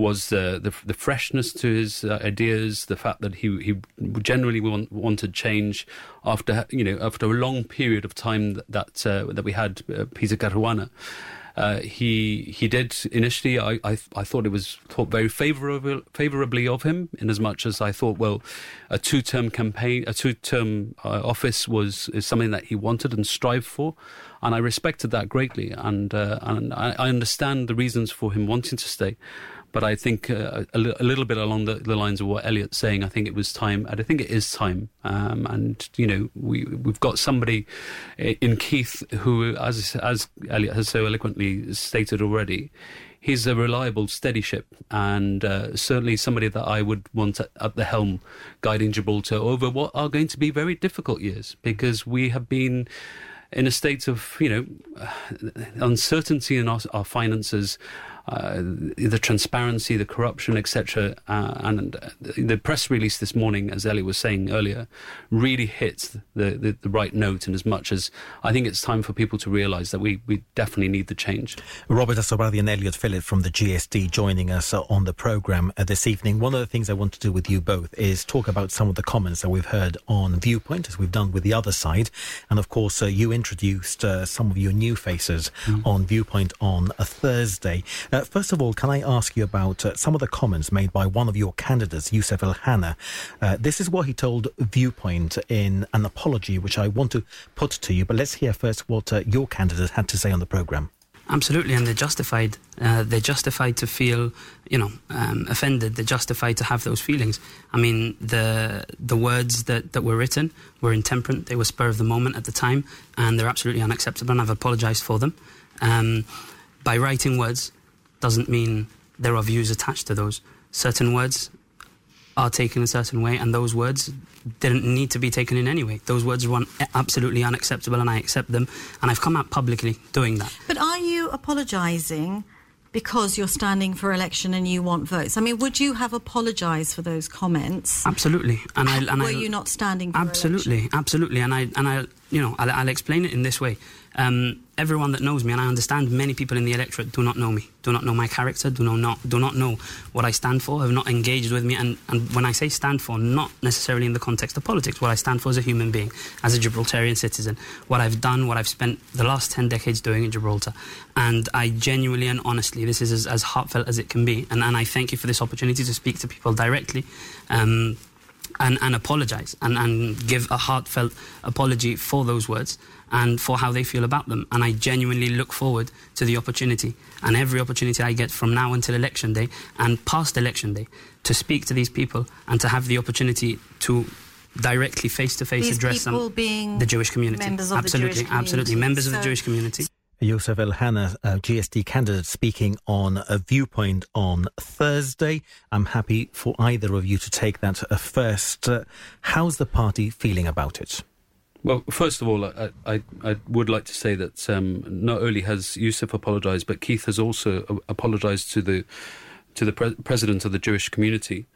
was uh, the the freshness to his uh, ideas, the fact that he he generally want, wanted change after you know after a long period of time that that, uh, that we had uh, Peter Caruana. Uh, he he did initially. I, I I thought it was thought very favorable favorably of him, in as much as I thought, well, a two term campaign, a two term uh, office was is something that he wanted and strived for, and I respected that greatly, and uh, and I, I understand the reasons for him wanting to stay. But I think uh, a, li- a little bit along the, the lines of what Elliot's saying, I think it was time, and I think it is time. Um, and you know, we we've got somebody in Keith who, as as Elliot has so eloquently stated already, he's a reliable, steady ship, and uh, certainly somebody that I would want at, at the helm, guiding Gibraltar over what are going to be very difficult years, because we have been in a state of you know uncertainty in our, our finances. Uh, the transparency, the corruption, etc., uh, and uh, the press release this morning, as Ellie was saying earlier, really hits the, the, the right note. In as much as I think it's time for people to realise that we, we definitely need the change. Robert Azzopardi and Elliot Phillip from the GSD joining us on the programme uh, this evening. One of the things I want to do with you both is talk about some of the comments that we've heard on Viewpoint, as we've done with the other side. And of course, uh, you introduced uh, some of your new faces on Viewpoint on a Thursday. Uh, first of all, can I ask you about uh, some of the comments made by one of your candidates, Youssef El Hanna? Uh, this is what he told Viewpoint in an apology, which I want to put to you. But let's hear first what uh, your candidate had to say on the programme. Absolutely, and they're justified. Uh, they're justified to feel, you know, um, offended. They're justified to have those feelings. I mean, the the words that, that were written were intemperate. They were spur of the moment at the time, and they're absolutely unacceptable. And I've apologised for them. Um, by writing words doesn't mean there are views attached to those. Certain words are taken a certain way, and those words didn't need to be taken in any way. Those words were absolutely unacceptable, and I accept them. And I've come out publicly doing that. But are you apologising because you're standing for election and you want votes? I mean, would you have apologised for those comments? Absolutely, and I and Were I, you not standing for absolutely, absolutely, and I and I, you know, I'll, I'll explain it in this way. Um, everyone that knows me, and I understand many people in the electorate do not know me, do not know my character, do not do not know what I stand for, have not engaged with me, and, and when I say stand for, not necessarily in the context of politics, what I stand for as a human being, as a Gibraltarian citizen, what I've done, what I've spent the last ten decades doing in Gibraltar, and I genuinely and honestly, this is as, as heartfelt as it can be, and, and I thank you for this opportunity to speak to people directly. Um, and, and apologize and, and give a heartfelt apology for those words and for how they feel about them. And I genuinely look forward to the opportunity and every opportunity I get from now until election day and past election day to speak to these people and to have the opportunity to directly face to face address them being the Jewish community members of the absolutely Jewish absolutely community. members of the Jewish community Yosef El Hanna, uh, GSD candidate, speaking on a viewpoint on Thursday. I'm happy for either of you to take that uh, first. Uh, how's the party feeling about it? Well, first of all, I, I, I would like to say that um, not only has Yusuf apologised, but Keith has also apologised to the to the pre- president of the Jewish community.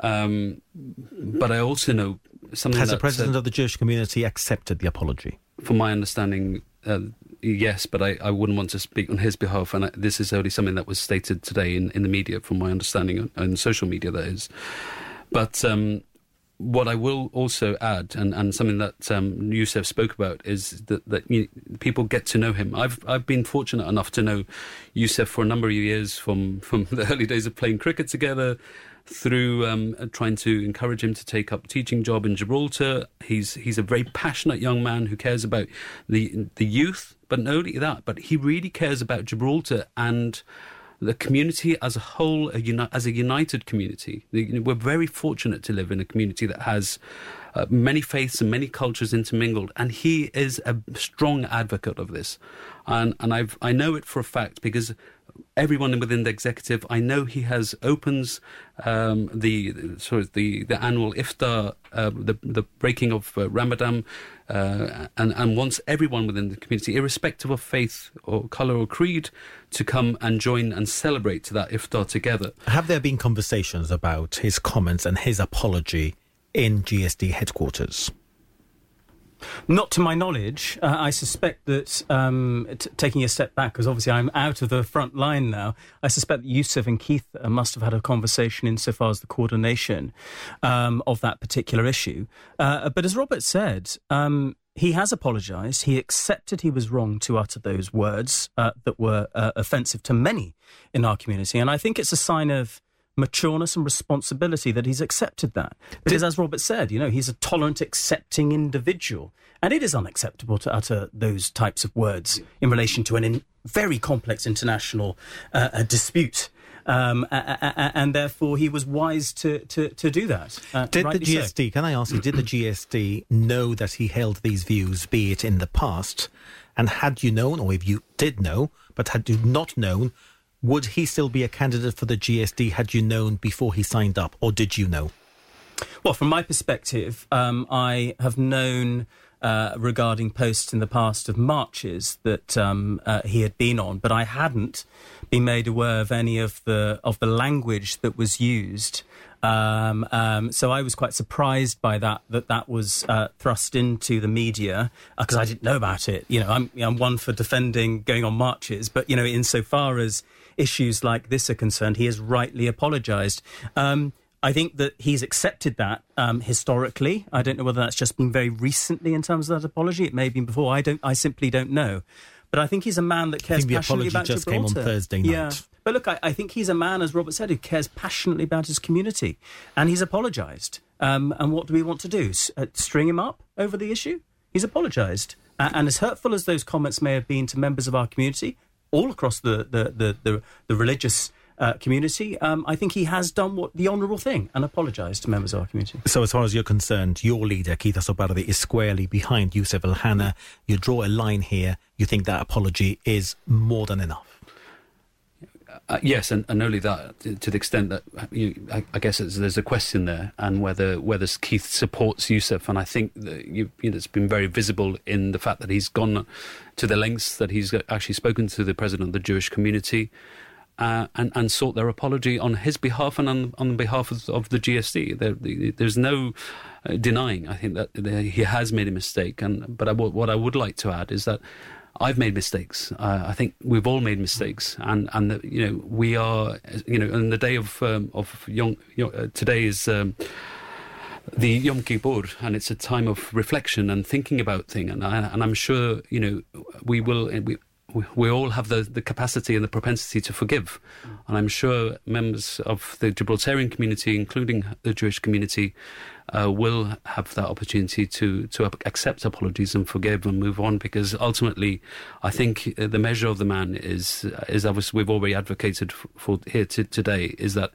Um, but I also know something Has the president uh, of the Jewish community accepted the apology? from my understanding, uh, yes, but I, I wouldn't want to speak on his behalf. And I, this is only something that was stated today in, in the media, from my understanding, on, on social media, that is. But um, what I will also add, and, and something that um, Youssef spoke about, is that, that you, people get to know him. I've I've been fortunate enough to know Youssef for a number of years, from from the early days of playing cricket together. through um, trying to encourage him to take up a teaching job in Gibraltar. He's he's a very passionate young man who cares about the the youth, but not only that, but he really cares about Gibraltar and the community as a whole, a uni- as a united community. We're very fortunate to live in a community that has uh, many faiths and many cultures intermingled, and he is a strong advocate of this. And, and I've, I know it for a fact because everyone within the executive, I know he has opens um, the sorry the the annual iftar, uh, the the breaking of uh, Ramadan, uh, and and wants everyone within the community, irrespective of faith or color or creed, to come and join and celebrate that iftar together. Have there been conversations about his comments and his apology in GSD headquarters? Not to my knowledge. Uh, I suspect that, um, t- taking a step back, because obviously I'm out of the front line now, I suspect that Yusuf and Keith uh, must have had a conversation insofar as the coordination um, of that particular issue. Uh, but as Robert said, um, he has apologised. He accepted he was wrong to utter those words uh, that were uh, offensive to many in our community. And I think it's a sign of matureness and responsibility that he's accepted that. Because as Robert said, you know, he's a tolerant, accepting individual. And it is unacceptable to utter those types of words in relation to an in very complex international uh, uh, dispute. Um, a- a- a- and therefore, he was wise to, to, to do that. Uh, Did the rightly so. GSD, can I ask you, did the GSD know that he held these views, be it in the past? And had you known, or if you did know, but had you not known, would he still be a candidate for the GSD had you known before he signed up, or did you know? Well, from my perspective, um, I have known uh, regarding posts in the past of marches that um, uh, he had been on, but I hadn't been made aware of any of the of the language that was used. Um, um, so I was quite surprised by that that that was uh, thrust into the media because I didn't know about it. You know, I'm I'm one for defending going on marches, but you know, insofar as issues like this are concerned, he has rightly apologised. Um, I think that he's accepted that um, historically. I don't know whether that's just been very recently in terms of that apology. It may have been before. I don't. I simply don't know. But I think he's a man that cares think the passionately apology about just came on Gibraltar. Thursday Yeah. But look, I, I think he's a man, as Robert said, who cares passionately about his community, and he's apologised. Um, and what do we want to do? S- uh, string him up over the issue? He's apologised. Uh, and as hurtful as those comments may have been to members of our community, all across the the the the, the religious. Uh, community, um, I think he has done what the honourable thing and apologised to members of our community. So, as far as you're concerned, your leader, Keith Azzopardi, is squarely behind Yusuf Al. You draw a line here. You think that apology is more than enough. Uh, yes, and, and only that to, the extent that you, I, I guess there's a question there, and whether whether Keith supports Yusuf, and I think that you, you know, it's been very visible in the fact that he's gone to the lengths that he's actually spoken to the president of the Jewish community. Uh, and, and sought their apology on his behalf and on, on behalf of, of the GSD. There, there's no uh, denying, I think, that that he has made a mistake. And but I, what I would like to add is that I've made mistakes. Uh, I think we've all made mistakes, and and that, you know we are you know on the day of um, of Yom, uh, today is. Um, the Yom Kippur, and it's a time of reflection and thinking about things. And, I, and I'm sure, you know, we will, we, we- we all have the, the capacity and the propensity to forgive. And I'm sure members of the Gibraltarian community, including the Jewish community, uh, will have that opportunity to, to accept apologies and forgive and move on because ultimately, I think uh, the measure of the man is, is obviously we've already advocated for, here to, today, is that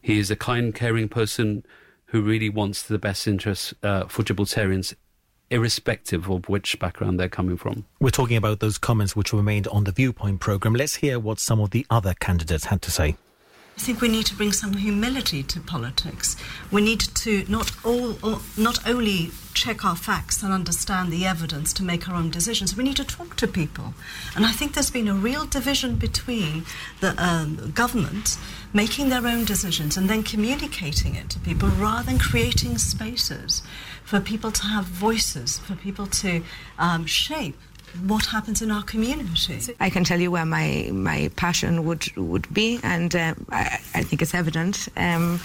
he is a kind, caring person who really wants the best interests uh, for Gibraltarians, irrespective of which background they're coming from. We're talking about those comments which made on the Viewpoint programme. Let's hear what some of the other candidates had to say. I think we need to bring some humility to politics. We need to not all, not only check our facts and understand the evidence to make our own decisions. We need to talk to people, and I think there's been a real division between the um, government making their own decisions and then communicating it to people, rather than creating spaces for people to have voices, for people to um, shape what happens in our community. I can tell you where my, my passion would would be, and uh, I, I think it's evident. Um,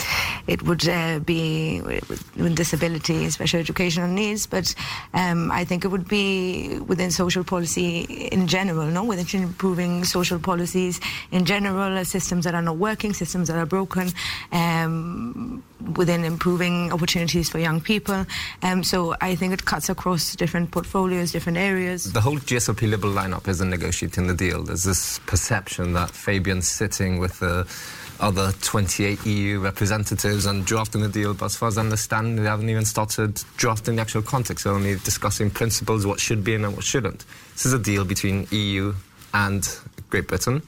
it would uh, be with disability, special educational needs, but um, I think it would be within social policy in general, no, within improving social policies in general, uh, systems that are not working, systems that are broken, um, within improving opportunities for young people. Um, so I think it cuts across different portfolios, different areas. The whole GSLP Liberal lineup isn't negotiating the deal. There's this perception that Fabian's sitting with the other 28 EU representatives and drafting the deal, but as far as I understand, they haven't even started drafting the actual context. They're only discussing principles, what should be in and what shouldn't. This is a deal between EU and Great Britain,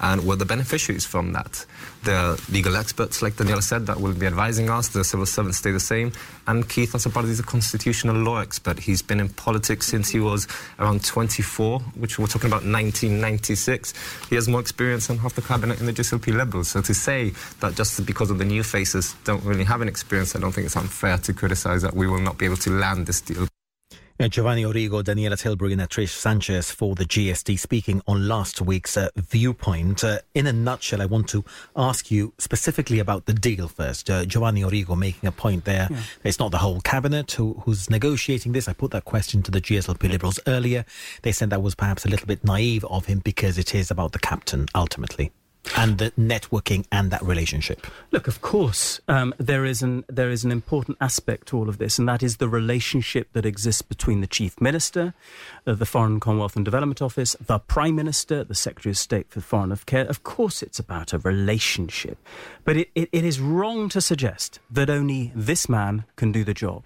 and we're the beneficiaries from that. The legal experts, like Daniela said, that will be advising us. The civil servants stay the same. And Keith Azzopardi is a constitutional law expert. He's been in politics since he was around 24, which we're talking about 1996. He has more experience than half the cabinet in the GSLP Liberals. So to say that just because of the new faces don't really have an experience, I don't think it's unfair to criticise that we will not be able to land this deal. Giovanni Origo, Daniela Tilbury, and Trish Sanchez for the GSD speaking on last week's uh, viewpoint. Uh, in a nutshell, I want to ask you specifically about the deal first. Uh, Giovanni Origo making a point there. Yeah. It's not the whole cabinet who, who's negotiating this. I put that question to the GSLP Liberals earlier. They said that was perhaps a little bit naive of him because it is about the captain ultimately and the networking and that relationship? Look, of course, um, there is an there is an important aspect to all of this, and that is the relationship that exists between the chief minister, uh, the Foreign Commonwealth and Development Office, the prime minister, the Secretary of State for Foreign Affairs. Of course, it's about a relationship, but it, it, it is wrong to suggest that only this man can do the job.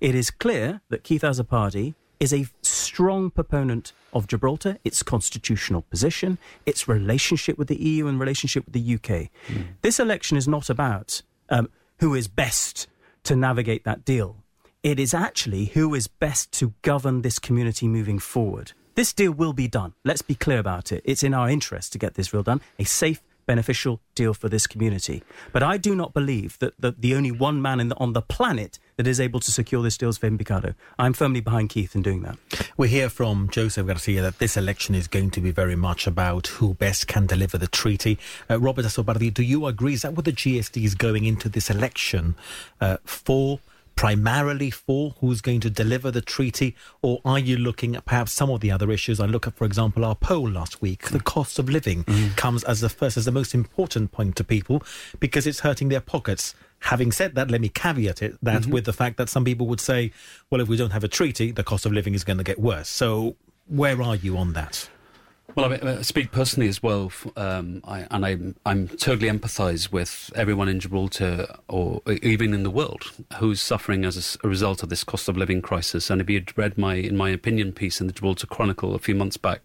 It is clear that Keith Azzopardi is a strong proponent of Gibraltar, its constitutional position, its relationship with the EU and relationship with the UK. Mm. This election is not about um, who is best to navigate that deal. It is actually who is best to govern this community moving forward. This deal will be done. Let's be clear about it. It's in our interest to get this deal done. A safe, beneficial deal for this community. But I do not believe that the, the only one man the, on the planet that is able to secure this deal is Fabian Picardo. I'm firmly behind Keith in doing that. We hear from Joseph Garcia that this election is going to be very much about who best can deliver the treaty. Uh, Robert Azzopardi, do you agree? Is that what the GSD is going into this election uh, for? primarily for who's going to deliver the treaty, or are you looking at perhaps some of the other issues? I look at, for example, our poll last week. The cost of living mm. comes as the first, as the most important point to people because it's hurting their pockets. Having said that, let me caveat it that mm-hmm. with the fact that some people would say, well, if we don't have a treaty, the cost of living is going to get worse. So, where are you on that? Well, I, I speak personally as well, um, I, and I, I'm totally empathise with everyone in Gibraltar or even in the world who's suffering as a, a, result of this cost of living crisis. And if you'd read my, in my opinion piece in the Gibraltar Chronicle a few months back,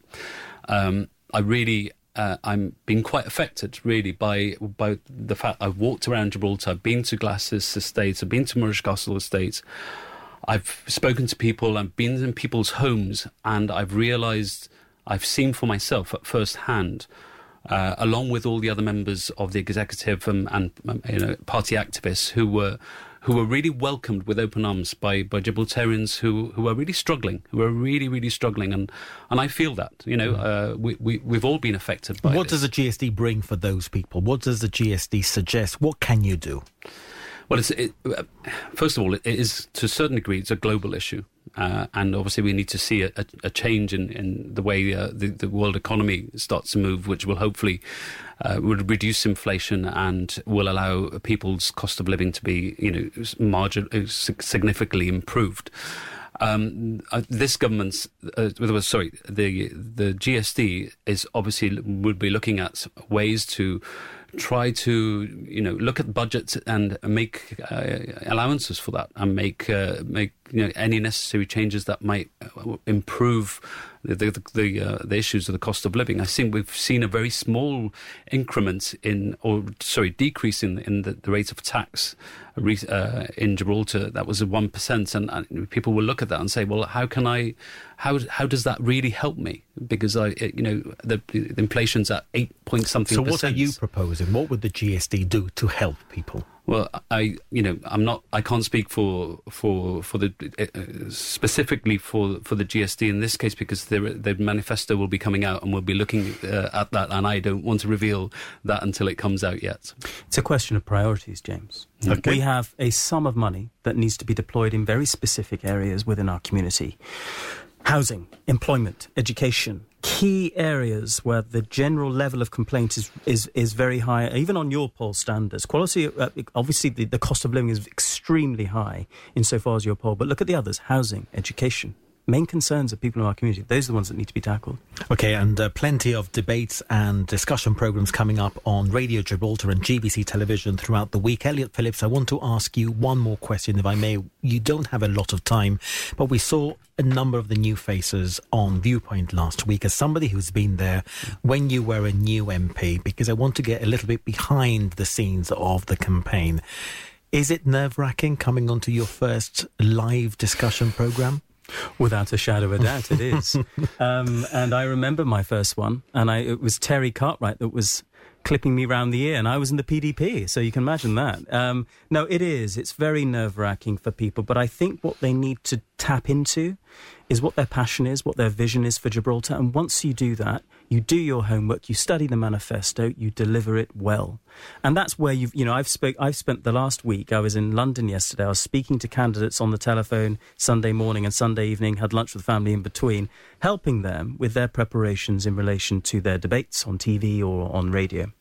um, I really uh, I'm being quite affected really by by the fact I've walked around Gibraltar, I've been to Glacis Estates, I've been to Moorish Castle Estates. I've spoken to people, I've been in people's homes, and I've realised I've seen for myself at first hand, uh, along with all the other members of the executive and, and um, you know, party activists who were who were really welcomed with open arms by, by Gibraltarians who, who are really struggling, who are really, really struggling. And, and I feel that, you know, mm. uh, we, we, we've all been affected by What this. does the GSD bring for those people? What does the GSD suggest? What can you do? Well, it, uh, first of all, it is to a certain degree, it's a global issue. Uh, and obviously, we need to see a, a change in, in the way uh, the, the, world economy starts to move, which will hopefully uh, would reduce inflation and will allow people's cost of living to be, you know, margin, uh, significantly improved. Um, uh, this government's, uh, sorry, the the GSD is obviously would be looking at ways to try to you know look at budgets and make uh, allowances for that and make uh, make you know any necessary changes that might uh, improve the the the, uh, the, issues of the cost of living. I think we've seen a very small increment in or sorry decrease in in the, the rate of tax uh, in Gibraltar. That was a one percent, and, and people will look at that and say, well, how can I how how does that really help me? Because I, it, you know, the, the, inflation's at eight point something. So, what are you proposing? What would the GSD do to help people? Well, I, you know, I'm not. I can't speak for for for the uh, specifically for for the GSD in this case because the the manifesto will be coming out and we'll be looking uh, at that, and I don't want to reveal that until it comes out yet. It's a question of priorities, James. Okay. We have a sum of money that needs to be deployed in very specific areas within our community housing, employment, education, key areas where the general level of complaint is, is, is very high, even on your poll standards. Quality, uh, obviously, the, the cost of living is extremely high insofar as your poll, but look at the others housing, education. Main concerns of people in our community. Those are the ones that need to be tackled. Okay, and uh, plenty of debates and discussion programs coming up on Radio Gibraltar and GBC television throughout the week. Elliot Phillips, I want to ask you one more question, if I may. You don't have a lot of time, but we saw a number of the new faces on Viewpoint last week as somebody who's been there when you were a new MP, because I want to get a little bit behind the scenes of the campaign. Is it nerve wracking coming onto your first live discussion program? Without a shadow of a doubt, it is. um, and I remember my first one, and I, it was Terry Cartwright that was clipping me round the ear, and I was in the PDP, so you can imagine that. Um, no, it is. It's very nerve wracking for people, but I think what they need to tap into is what their passion is, what their vision is for Gibraltar, and once you do that, you do your homework, you study the manifesto, you deliver it well. And that's where you've, you know, I've spoke, I've spent the last week, I was in London yesterday, I was speaking to candidates on the telephone Sunday morning and Sunday evening, had lunch with the family in between, helping them with their preparations in relation to their debates on TV or on radio.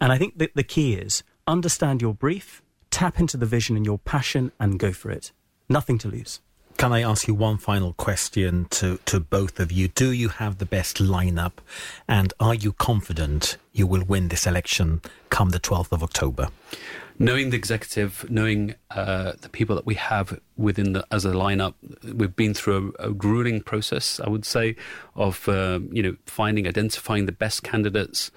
And I think that the key is understand your brief, tap into the vision and your passion and go for it. Nothing to lose. Can I ask you one final question to, to both of you? Do you have the best lineup? And are you confident you will win this election come the 12th of October? Knowing the executive, knowing uh, the people that we have within the as a lineup, we've been through a, a grueling process. I would say of um, you know finding, identifying the best candidates.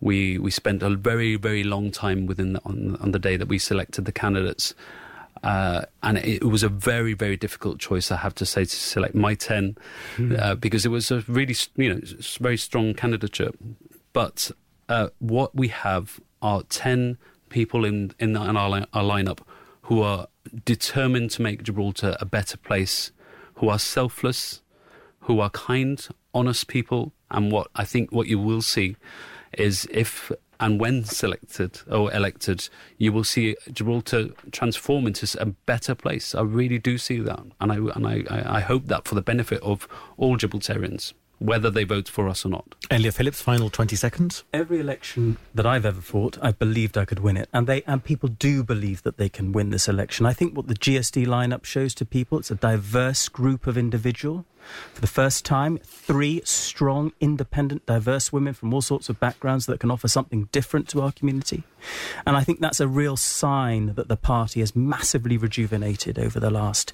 We we spent a very very long time within the, on, on the day that we selected the candidates. Uh, and it, was a very, very difficult choice, I have to say, to select my 10 Mm. uh, because it was a really, you know, very strong candidature. But uh, what we have are 10 people in, in, the, in our, our lineup who are determined to make Gibraltar a better place, who are selfless, who are kind, honest people. And what I think what you will see is if and when selected or elected, you will see Gibraltar transform into a better place. I really do see that, and I and I, I I hope that for the benefit of all Gibraltarians, whether they vote for us or not. Elliot Phillips, final 20 seconds. Every election that I've ever fought, I believed I could win it, and they and people do believe that they can win this election. I think what the GSD lineup shows to people, it's a diverse group of individual. For the first time, three strong, independent, diverse women from all sorts of backgrounds that can offer something different to our community. And I think that's a real sign that the party has massively rejuvenated over the last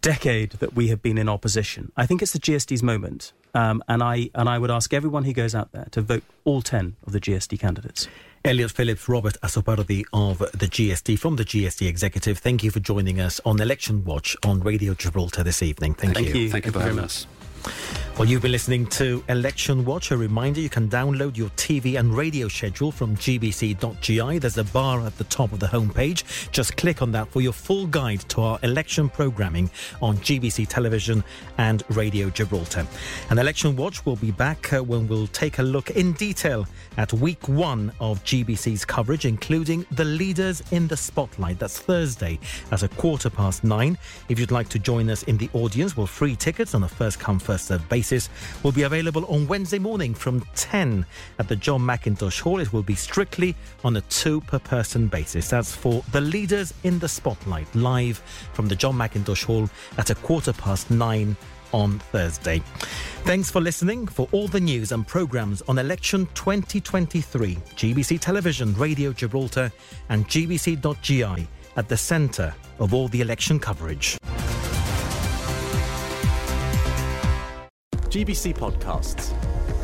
decade that we have been in opposition. I think it's the GSD's moment. Um, and I and I would ask everyone who goes out there to vote all ten of the GSD candidates. Elliot Phillips, Robert Azzopardi of the GSD, from the GSD Executive, thank you for joining us on Election Watch on Radio Gibraltar this evening. Thank, Thank you. Thank you for having us. Well, you've been listening to Election Watch. A reminder you can download your TV and radio schedule from gbc.gi. There's a bar at the top of the homepage. Just click on that for your full guide to our election programming on GBC Television and Radio Gibraltar. And Election Watch will be back uh, when we'll take a look in detail at week one of GBC's coverage, including the leaders in the spotlight. That's Thursday at a quarter past nine. If you'd like to join us in the audience, well, free tickets on a first come, first served basis will be available on Wednesday morning from 10 at the John McIntosh Hall. It will be strictly on a two per person basis. That's for the leaders in the spotlight, live from the John McIntosh Hall at a quarter past nine on Thursday. Thanks for listening. For all the news and programmes on election 2023, GBC Television, Radio Gibraltar, and gbc.gi at the centre of all the election coverage. GBC Podcasts.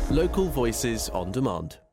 Local voices on demand.